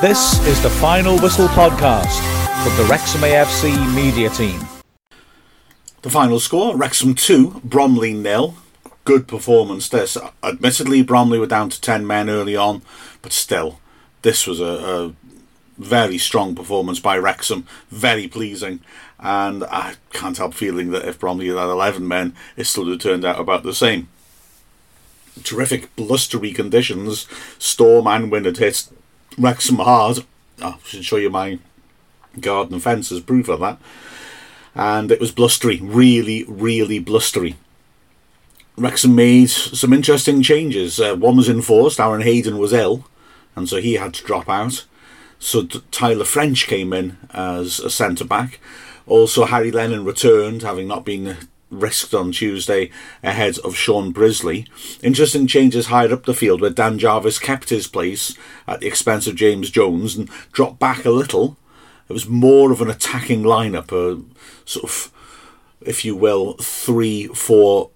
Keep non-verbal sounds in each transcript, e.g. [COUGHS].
This is the Final Whistle podcast from the Wrexham AFC media team. The final score Wrexham 2, Bromley nil. Good performance this. Admittedly, Bromley were down to 10 men early on, but still, this was a, a very strong performance by Wrexham. Very pleasing. And I can't help feeling that if Bromley had 11 men, it still would have turned out about the same. Terrific blustery conditions. Storm and wind had hit Wrexham hard. I should show you my garden fence as proof of that. And it was blustery, really, really blustery. Wrexham made some interesting changes. Uh, one was enforced. Aaron Hayden was ill, and so he had to drop out. So Tyler French came in as a centre back. Also, Harry Lennon returned, having not been risked on Tuesday ahead of Shaun Brisley. Interesting changes higher up the field where Dan Jarvis kept his place at the expense of James Jones and dropped back a little. It was more of an attacking lineup, a sort of, if you will, three, four,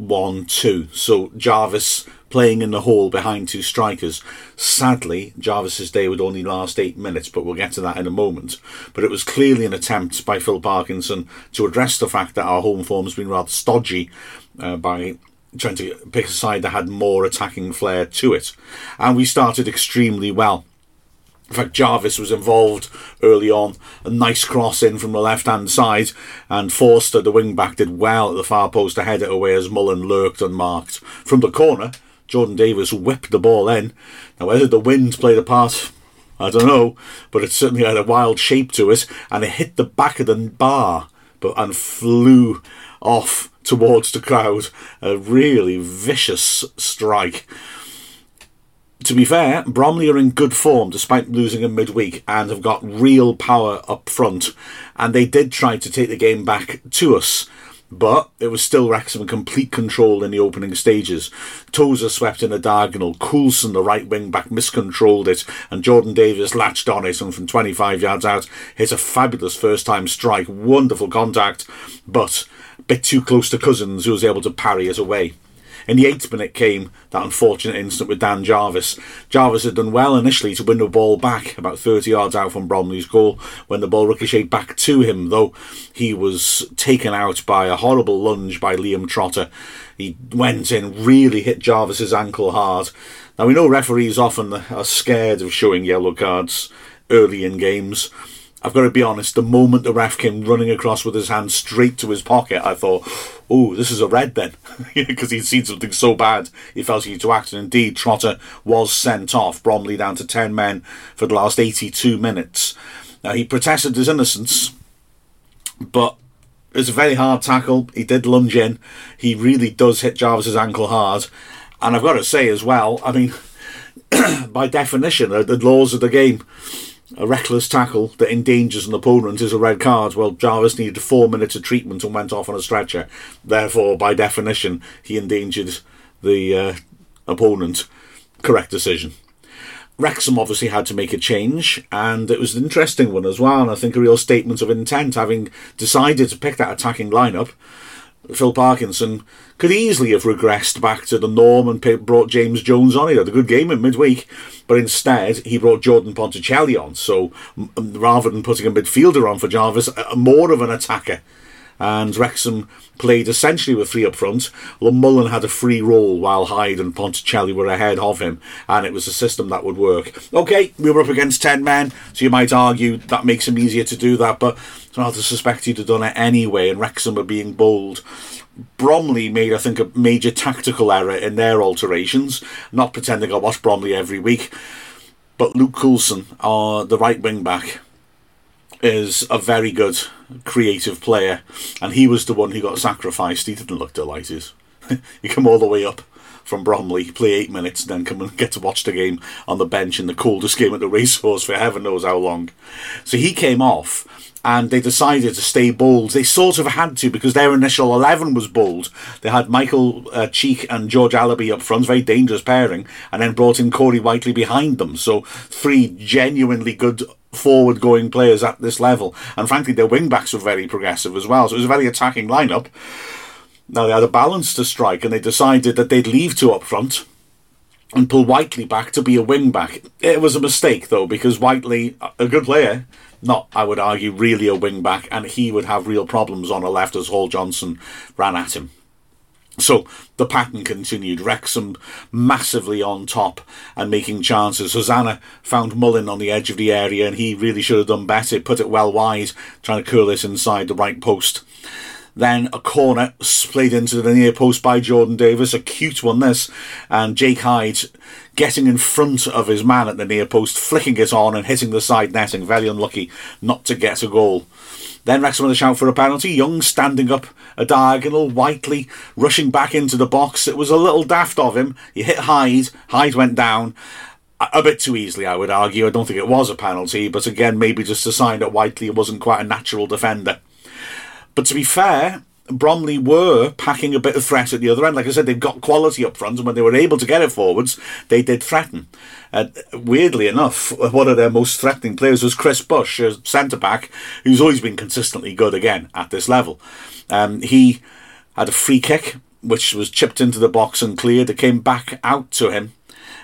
one, two. So Jarvis playing in the hole behind two strikers. Sadly, Jarvis's day would only last eight minutes, but we'll get to that in a moment. But it was clearly an attempt by Phil Parkinson to address the fact that our home form has been rather stodgy uh, by trying to pick a side that had more attacking flair to it. And we started extremely well. In fact, Jarvis was involved early on. A nice cross in from the left hand side, and Forster, the wing back, did well at the far post to head it away as Mullin lurked unmarked. From the corner, Jordan Davies whipped the ball in. Now, whether the wind played a part, I don't know, but it certainly had a wild shape to it, and it hit the back of the bar, but and flew off towards the crowd. A really vicious strike. To be fair, Bromley are in good form despite losing in midweek and have got real power up front. And they did try to take the game back to us but it was still Wrexham in complete control in the opening stages. Tozer swept in a diagonal, Coulson, the right wing back, miscontrolled it, and Jordan Davies latched on it and from 25 yards out hit a fabulous first time strike. Wonderful contact, but a bit too close to Cousins, who was able to parry it away. In the eighth minute came that unfortunate incident with Dan Jarvis. Jarvis had done well initially to win the ball back about 30 yards out from Bromley's goal when the ball ricocheted back to him, though he was taken out by a horrible lunge by Liam Trotter. He went in, really hit Jarvis's ankle hard. Now we know referees often are scared of showing yellow cards early in games. I've got to be honest, the moment the ref came running across with his hand straight to his pocket, I thought, oh, this is a red then. [LAUGHS] Because he'd seen something so bad, he felt he had to act. And indeed, Trotter was sent off, Bromley down to 10 men for the last 82 minutes. Now, he protested his innocence, but it was a very hard tackle. He did lunge in. He really does hit Jarvis's ankle hard. And I've got to say as well, I mean, [CLEARS THROAT] by definition, uh, the laws of the game a reckless tackle that endangers an opponent is a red card. Well, Jarvis needed four minutes of treatment and went off on a stretcher. Therefore, by definition, he endangered the uh, opponent. Correct decision. Wrexham obviously had to make a change, and it was an interesting one as well, and I think a real statement of intent, having decided to pick that attacking lineup Phil Parkinson could easily have regressed back to the norm and brought James Jones on. He had a good game in midweek, but instead he brought Jordan Ponticelli on. So rather than putting a midfielder on for Jarvis, more of an attacker. And Wrexham played essentially with three up front. Mullin had a free role while Hyde and Ponticelli were ahead of him, and it was a system that would work. Okay, we were up against 10 men, so you might argue that makes him easier to do that, but I suspect he'd have done it anyway, and Wrexham were being bold. Bromley made, I think, a major tactical error in their alterations. Not pretending I watch Bromley every week, but Luke Coulson, uh, the right wing back, is a very good creative player, and he was the one who got sacrificed. He didn't look delighted. [LAUGHS] he come all the way up from Bromley, play eight minutes, then come and get to watch the game on the bench in the coldest game at the Racecourse for heaven knows how long. So he came off, and they decided to stay bold. They sort of had to because their initial 11 was bold. They had Michael uh, Cheek and George Alabi up front, very dangerous pairing, and then brought in Corey Whitely behind them. So three genuinely good forward going players at this level. And frankly, their wing backs were very progressive as well. So it was a very attacking lineup. Now they had a balance to strike and they decided that they'd leave two up front and pull Whitely back to be a wing back. It was a mistake though because Whitely, a good player, not I would argue really a wing back, and he would have real problems on a left as Hall Johnson ran at him. So the pattern continued. Wrexham massively on top and making chances. Hosannah found Mullin on the edge of the area and he really should have done better. Put it well wide, trying to curl it inside the right post. Then a corner played into the near post by Jordan Davies. a cute one this, and Jake Hyde getting in front of his man at the near post, flicking it on and hitting the side netting. Very unlucky not to get a goal. Then Wrexham with a shout for a penalty. Young standing up a diagonal, Whitely rushing back into the box. It was a little daft of him. He hit Hyde. Hyde went down. A bit too easily, I would argue. I don't think it was a penalty, but again, maybe just a sign that Whitely wasn't quite a natural defender. But to be fair, Bromley were packing a bit of threat at the other end. Like I said, they've got quality up front, and when they were able to get it forwards, they did threaten. Uh, weirdly enough, [LAUGHS] one of their most threatening players was Chris Bush, a centre back, who's always been consistently good again at this level. Um, he had a free kick, which was chipped into the box and cleared. It came back out to him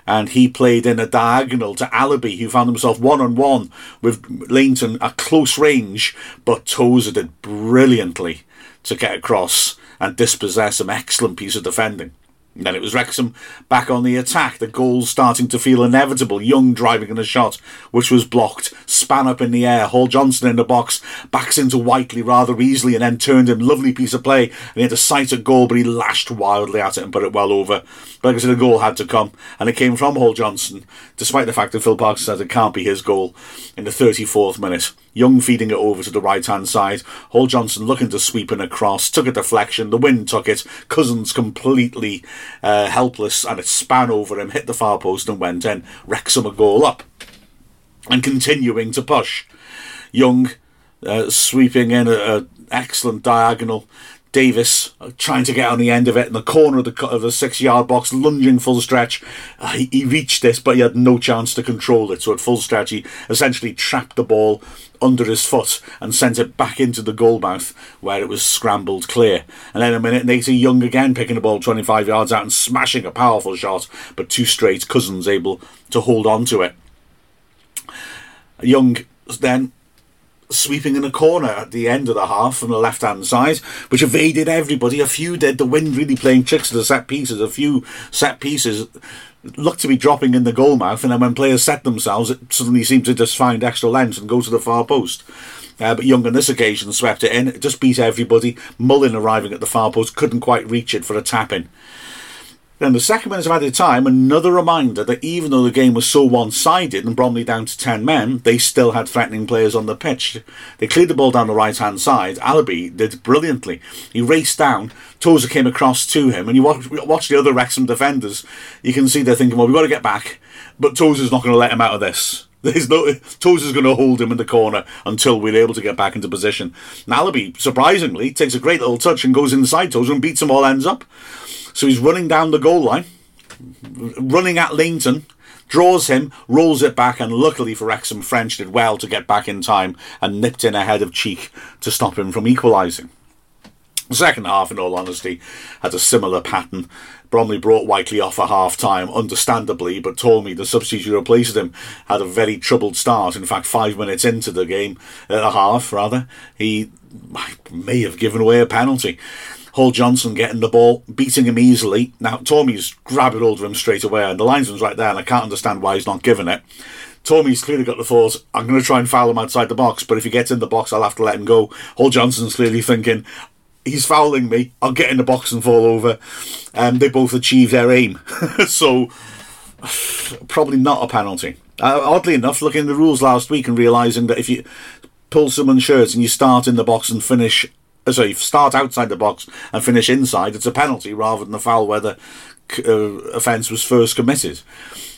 and he played in a diagonal to Alabi, who found himself one on one with Lainton at close range, but Tozer did brilliantly to get across and dispossess an excellent piece of defending. And then it was Wrexham back on the attack. The goals starting to feel inevitable. Young driving in a shot, which was blocked. Span up in the air. Hall Johnson in the box. Backs into Whitely rather easily and then turned him. Lovely piece of play. And he had a sight at goal, but he lashed wildly at it and put it well over. But like I said, the goal had to come. And it came from Hall Johnson, despite the fact that Phil Parker said it can't be his goal in the 34th minute. Young feeding it over to the right hand side. Hall Johnson looking to sweep in across. Took a deflection. The wind took it. Cousins completely uh, helpless and it span over him, hit the far post and went in. Wrexham a goal up. And continuing to push. Young uh, sweeping in an excellent diagonal Davies uh, trying to get on the end of it in the corner of the, of the six yard box, lunging full stretch. Uh, he, he, reached this, but he had no chance to control it. So at full stretch, he essentially trapped the ball under his foot and sent it back into the goal mouth where it was scrambled clear. And then a minute later, Young again picking the ball 25 yards out and smashing a powerful shot, but two straight. Cousins able to hold on to it. Young then sweeping in a corner at the end of the half from the left hand side, which evaded everybody. A few did. The wind really playing tricks to the set pieces. A few set pieces looked to be dropping in the goal mouth, and then when players set themselves, it suddenly seemed to just find extra length and go to the far post. Uh, but Young on this occasion swept it in. It just beat everybody. Mullin arriving at the far post couldn't quite reach it for a tap in. Then the second minute of added time, another reminder that even though the game was so one-sided and Bromley down to 10 men, they still had threatening players on the pitch. They cleared the ball down the right-hand side. Alabi did brilliantly. He raced down. Tozer came across to him, and you watch, watch the other Wrexham defenders. You can see they're thinking, well, we've got to get back. But Tozer's not going to let him out of this. There's no Tozer's going to hold him in the corner until we're able to get back into position. And Alabi, surprisingly, takes a great little touch and goes inside Tozer and beats him all ends up. So he's running down the goal line, running at Lainton, draws him, rolls it back, and luckily for Wrexham, French did well to get back in time and nipped in ahead of Cheek to stop him from equalising. The second half, in all honesty, had a similar pattern. Bromley brought Whitely off at half time, understandably, but told me the substitute who replaced him had a very troubled start. In fact, five minutes into the game, at a half rather, he may have given away a penalty. Hall Johnson getting the ball, beating him easily. Now, Tommy's grabbing hold of him straight away, and the linesman's right there, and I can't understand why he's not giving it. Tommy's clearly got the thought, I'm going to try and foul him outside the box, but if he gets in the box, I'll have to let him go. Hall Johnson's clearly thinking, he's fouling me, I'll get in the box and fall over. And um, they both achieve their aim. [LAUGHS] so, probably not a penalty. Uh, oddly enough, looking at the rules last week and realising that if you pull someone's shirt and you start in the box and finish so you start outside the box and finish inside, it's a penalty rather than the foul where the uh, offence was first committed.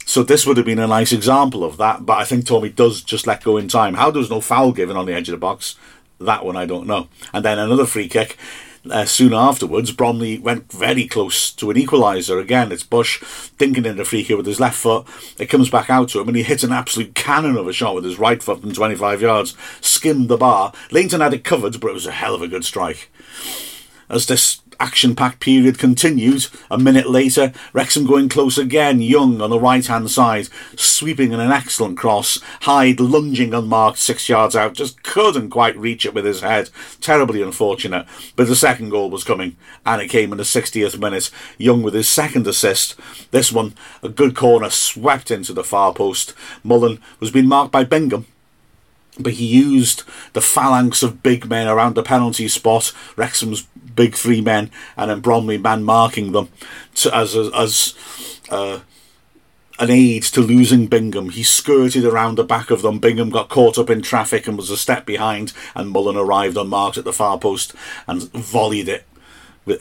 So this would have been a nice example of that, but I think Tommy does just let go in time. How there's no foul given on the edge of the box, that one I don't know. And then another free kick uh, soon afterwards, Bromley went very close to an equaliser. Again, it's Bush thinking in the free kick with his left foot. It comes back out to him, and he hits an absolute cannon of a shot with his right foot from 25 yards, skimmed the bar. Lainton had it covered, but it was a hell of a good strike. As this action packed period continues. A minute later, Wrexham going close again. Young on the right hand side, sweeping in an excellent cross. Hyde lunging unmarked six yards out, just couldn't quite reach it with his head. Terribly unfortunate. But the second goal was coming, and it came in the 60th minute. Young with his second assist. This one, a good corner, swept into the far post. Mullin was being marked by Bingham but he used the phalanx of big men around the penalty spot, Wrexham's big three men, and then Bromley man marking them to, as as uh, an aid to losing Bingham. He skirted around the back of them. Bingham got caught up in traffic and was a step behind, and Mullin arrived unmarked at the far post and volleyed it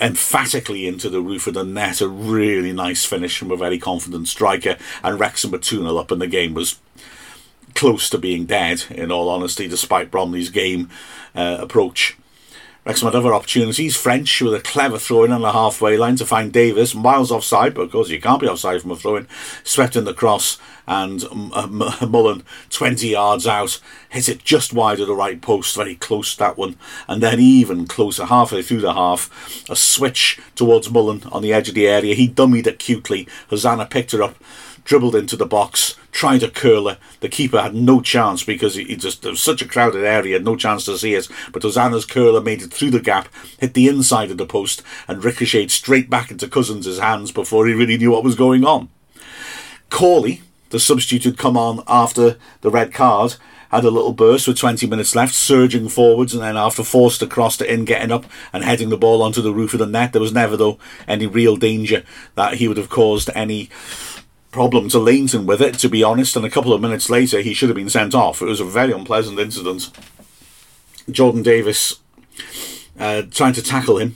emphatically into the roof of the net. A really nice finish from a very confident striker, and Wrexham were 2 0 up, and the game was close to being dead, in all honesty, despite Bromley's game uh, approach. Wrexham had other opportunities. French with a clever throw in on the halfway line to find Davies, miles offside, but of course you can't be offside from a throw in. Swept in the cross, and uh, [LAUGHS] Mullin, 20 yards out, hit it just wide of the right post, very close to that one. And then even closer, halfway through the half, a switch towards Mullin on the edge of the area. He dummied it cutely. Hosannah picked her up dribbled into the box, tried to curl it. The keeper had no chance because he, just there was such a crowded area, no chance to see it. But Hosannah's curler made it through the gap, hit the inside of the post, and ricocheted straight back into Cousins' hands before he really knew what was going on. Corley, the substitute who'd come on after the red card, had a little burst with 20 minutes left, surging forwards, and then after forced across to in, getting up and heading the ball onto the roof of the net. There was never, though, any real danger that he would have caused any problem to Lainton with it, to be honest, and a couple of minutes later he should have been sent off. It was a very unpleasant incident. Jordan Davies uh, trying to tackle him,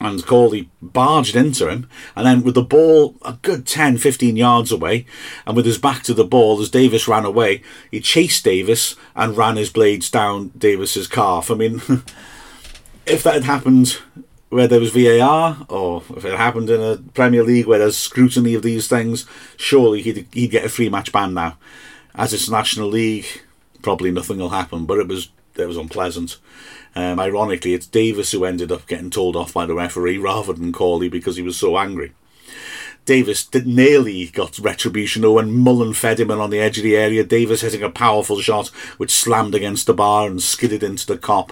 and Corley barged into him, and then with the ball a good 10 15 yards away, and with his back to the ball as Davies ran away, he chased Davies and ran his blades down Davies's calf. I mean, [LAUGHS] if that had happened where there was VAR, or if it happened in a Premier League where there's scrutiny of these things, surely he'd, he'd get a free match ban now. As it's National League, probably nothing will happen, but it was it was unpleasant. Um, ironically, it's Davies who ended up getting told off by the referee rather than Corley because he was so angry. Davies nearly got retribution though when Mullin fed him in on the edge of the area. Davies hitting a powerful shot which slammed against the bar and skidded into the Kop.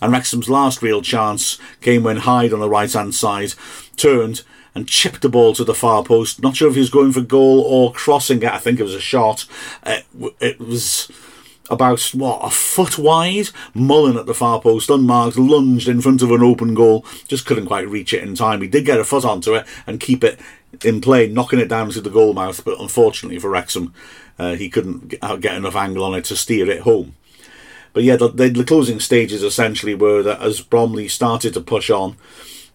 And Wrexham's last real chance came when Hyde on the right hand side turned and chipped the ball to the far post. Not sure if he was going for goal or crossing it. I think it was a shot. Uh, it, it was about what a foot wide. Mullin at the far post, unmarked, lunged in front of an open goal. Just couldn't quite reach it in time. He did get a foot onto it and keep it in play, knocking it down to the goal mouth, but unfortunately for Wrexham, uh, he couldn't get enough angle on it to steer it home. But yeah, the, the, closing stages essentially were that as Bromley started to push on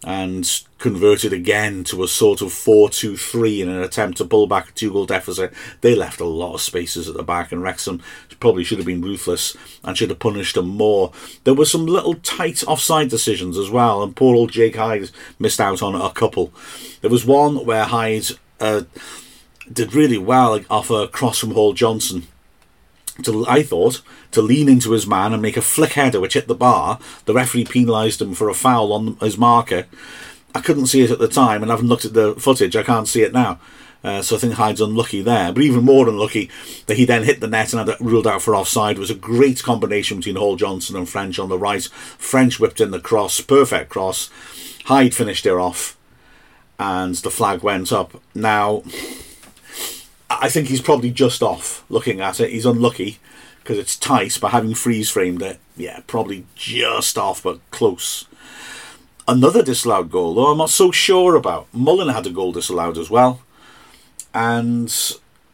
and converted again to a sort of 4 2 3 in an attempt to pull back a two goal deficit, they left a lot of spaces at the back, and Wrexham probably should have been ruthless and should have punished them more. There were some little tight offside decisions as well, and poor old Jake Hyde missed out on a couple. There was one where Hyde uh, did really well off a cross from Hall Johnson. To, I thought to lean into his man and make a flick header which hit the bar. The referee penalised him for a foul on his marker. I couldn't see it at the time, and I haven't looked at the footage, I can't see it now. Uh, so I think Hyde's unlucky there. But even more unlucky that he then hit the net and had it ruled out for offside it was a great combination between Hall Johnson and French on the right. French whipped in the cross, perfect cross. Hyde finished it off, and the flag went up. Now, I think he's probably just off looking at it. He's unlucky because it's tight, but having freeze framed it, yeah, probably just off, but close. Another disallowed goal, though I'm not so sure about. Mullin had a goal disallowed as well and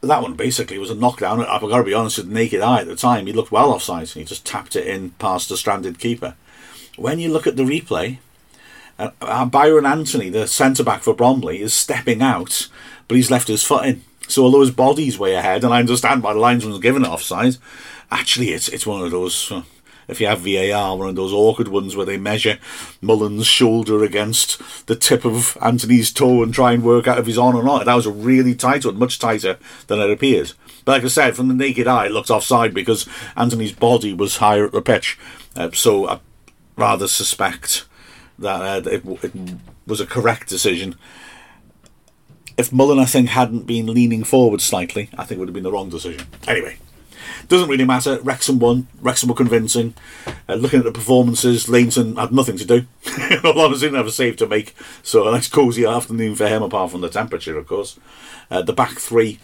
that one basically was a knockdown. I've got to be honest, with naked eye at the time, he looked well offside. He just tapped it in past the stranded keeper. When you look at the replay, uh, uh Byron Anthony, the centre back for Bromley, is stepping out, but he's left his foot in. So although his body's way ahead, and I understand why the linesman's given it offside, actually it's it's one of those. Uh, if you have VAR, one of those awkward ones where they measure Mullin's shoulder against the tip of Anthony's toe and try and work out if he's on or not. That was a really tight one, much tighter than it appeared. But like I said, from the naked eye, it looked offside because Anthony's body was higher at the pitch. Uh, so I rather suspect that uh, it, it was a correct decision. If Mullin, I think, hadn't been leaning forward slightly, I think it would have been the wrong decision. Anyway, doesn't really matter. Wrexham won. Wrexham were convincing. Uh, looking at the performances, Lainton had nothing to do. [LAUGHS] In all honesty, didn't have a save to make. So a nice cosy afternoon for him, apart from the temperature, of course. Uh, the back three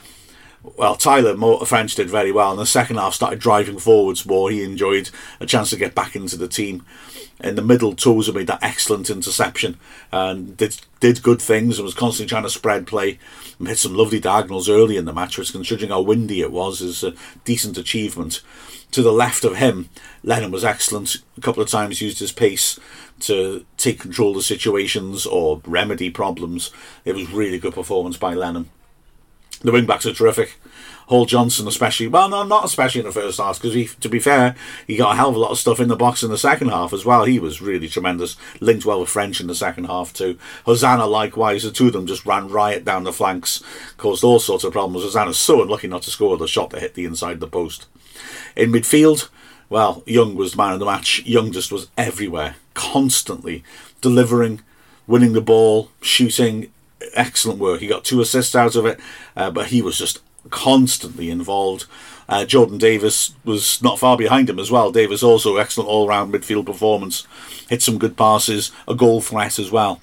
well, Tyler French did very well. In the second half, started driving forwards more. He enjoyed a chance to get back into the team. In the middle, Tozer made that excellent interception and did did good things and was constantly trying to spread play. And hit some lovely diagonals early in the match, which, considering how windy it was, is a decent achievement. To the left of him, Lennon was excellent. A couple of times used his pace to take control of situations or remedy problems. It was really good performance by Lennon. The wing backs are terrific. Hall Johnson, especially. Well, no, not especially in the first half, because to be fair, he got a hell of a lot of stuff in the box in the second half as well. He was really tremendous. Linked well with French in the second half too. Hosannah, likewise, the two of them just ran riot down the flanks, caused all sorts of problems. Hosannah's so unlucky not to score the shot that hit the inside of the post. In midfield, well, Young was the man of the match. Young just was everywhere, constantly delivering, winning the ball, shooting, excellent work. He got two assists out of it, uh, but he was just constantly involved. Uh, Jordan Davies was not far behind him as well. Davies also excellent all-round midfield performance, hit some good passes, a goal threat as well.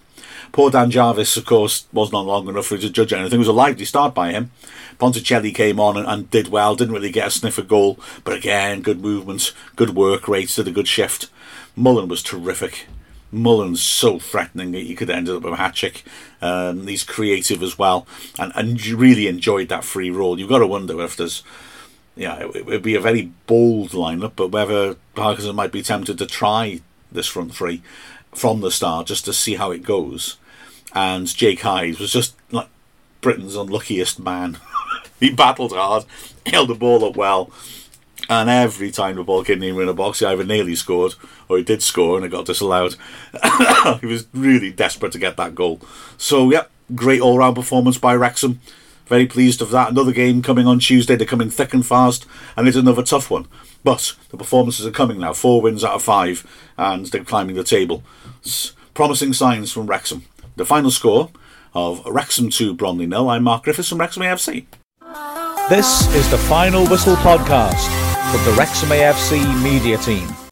Poor Dan Jarvis, of course, wasn't long enough for to judge anything. It was a lively start by him. Ponticelli came on and, and, did well, didn't really get a sniff of goal, but again, good movement, good work rate, did a good shift. Mullin was terrific. Mullin's so threatening that you could end up with a. Um, he's creative as well, and and you really enjoyed that free roll. You've got to wonder if there's, yeah, it, would be a very bold lineup, but whether Parkinson might be tempted to try this front three from the start just to see how it goes. And Jake Hyde was just like Britain's unluckiest man. [LAUGHS] he battled hard, held the ball up well, and every time the ball came near in a box, he either nearly scored or he did score and it got disallowed. [COUGHS] he was really desperate to get that goal. So, yeah, great all round performance by Wrexham. Very pleased of that. Another game coming on Tuesday. They're coming thick and fast, and it's another tough one. But the performances are coming now. Four wins out of five, and they're climbing the table. It's promising signs from Wrexham. The final score of Wrexham 2, Bromley nil. I'm Mark Griffiths from Wrexham AFC. This is the Final Whistle podcast from the Wrexham AFC media team.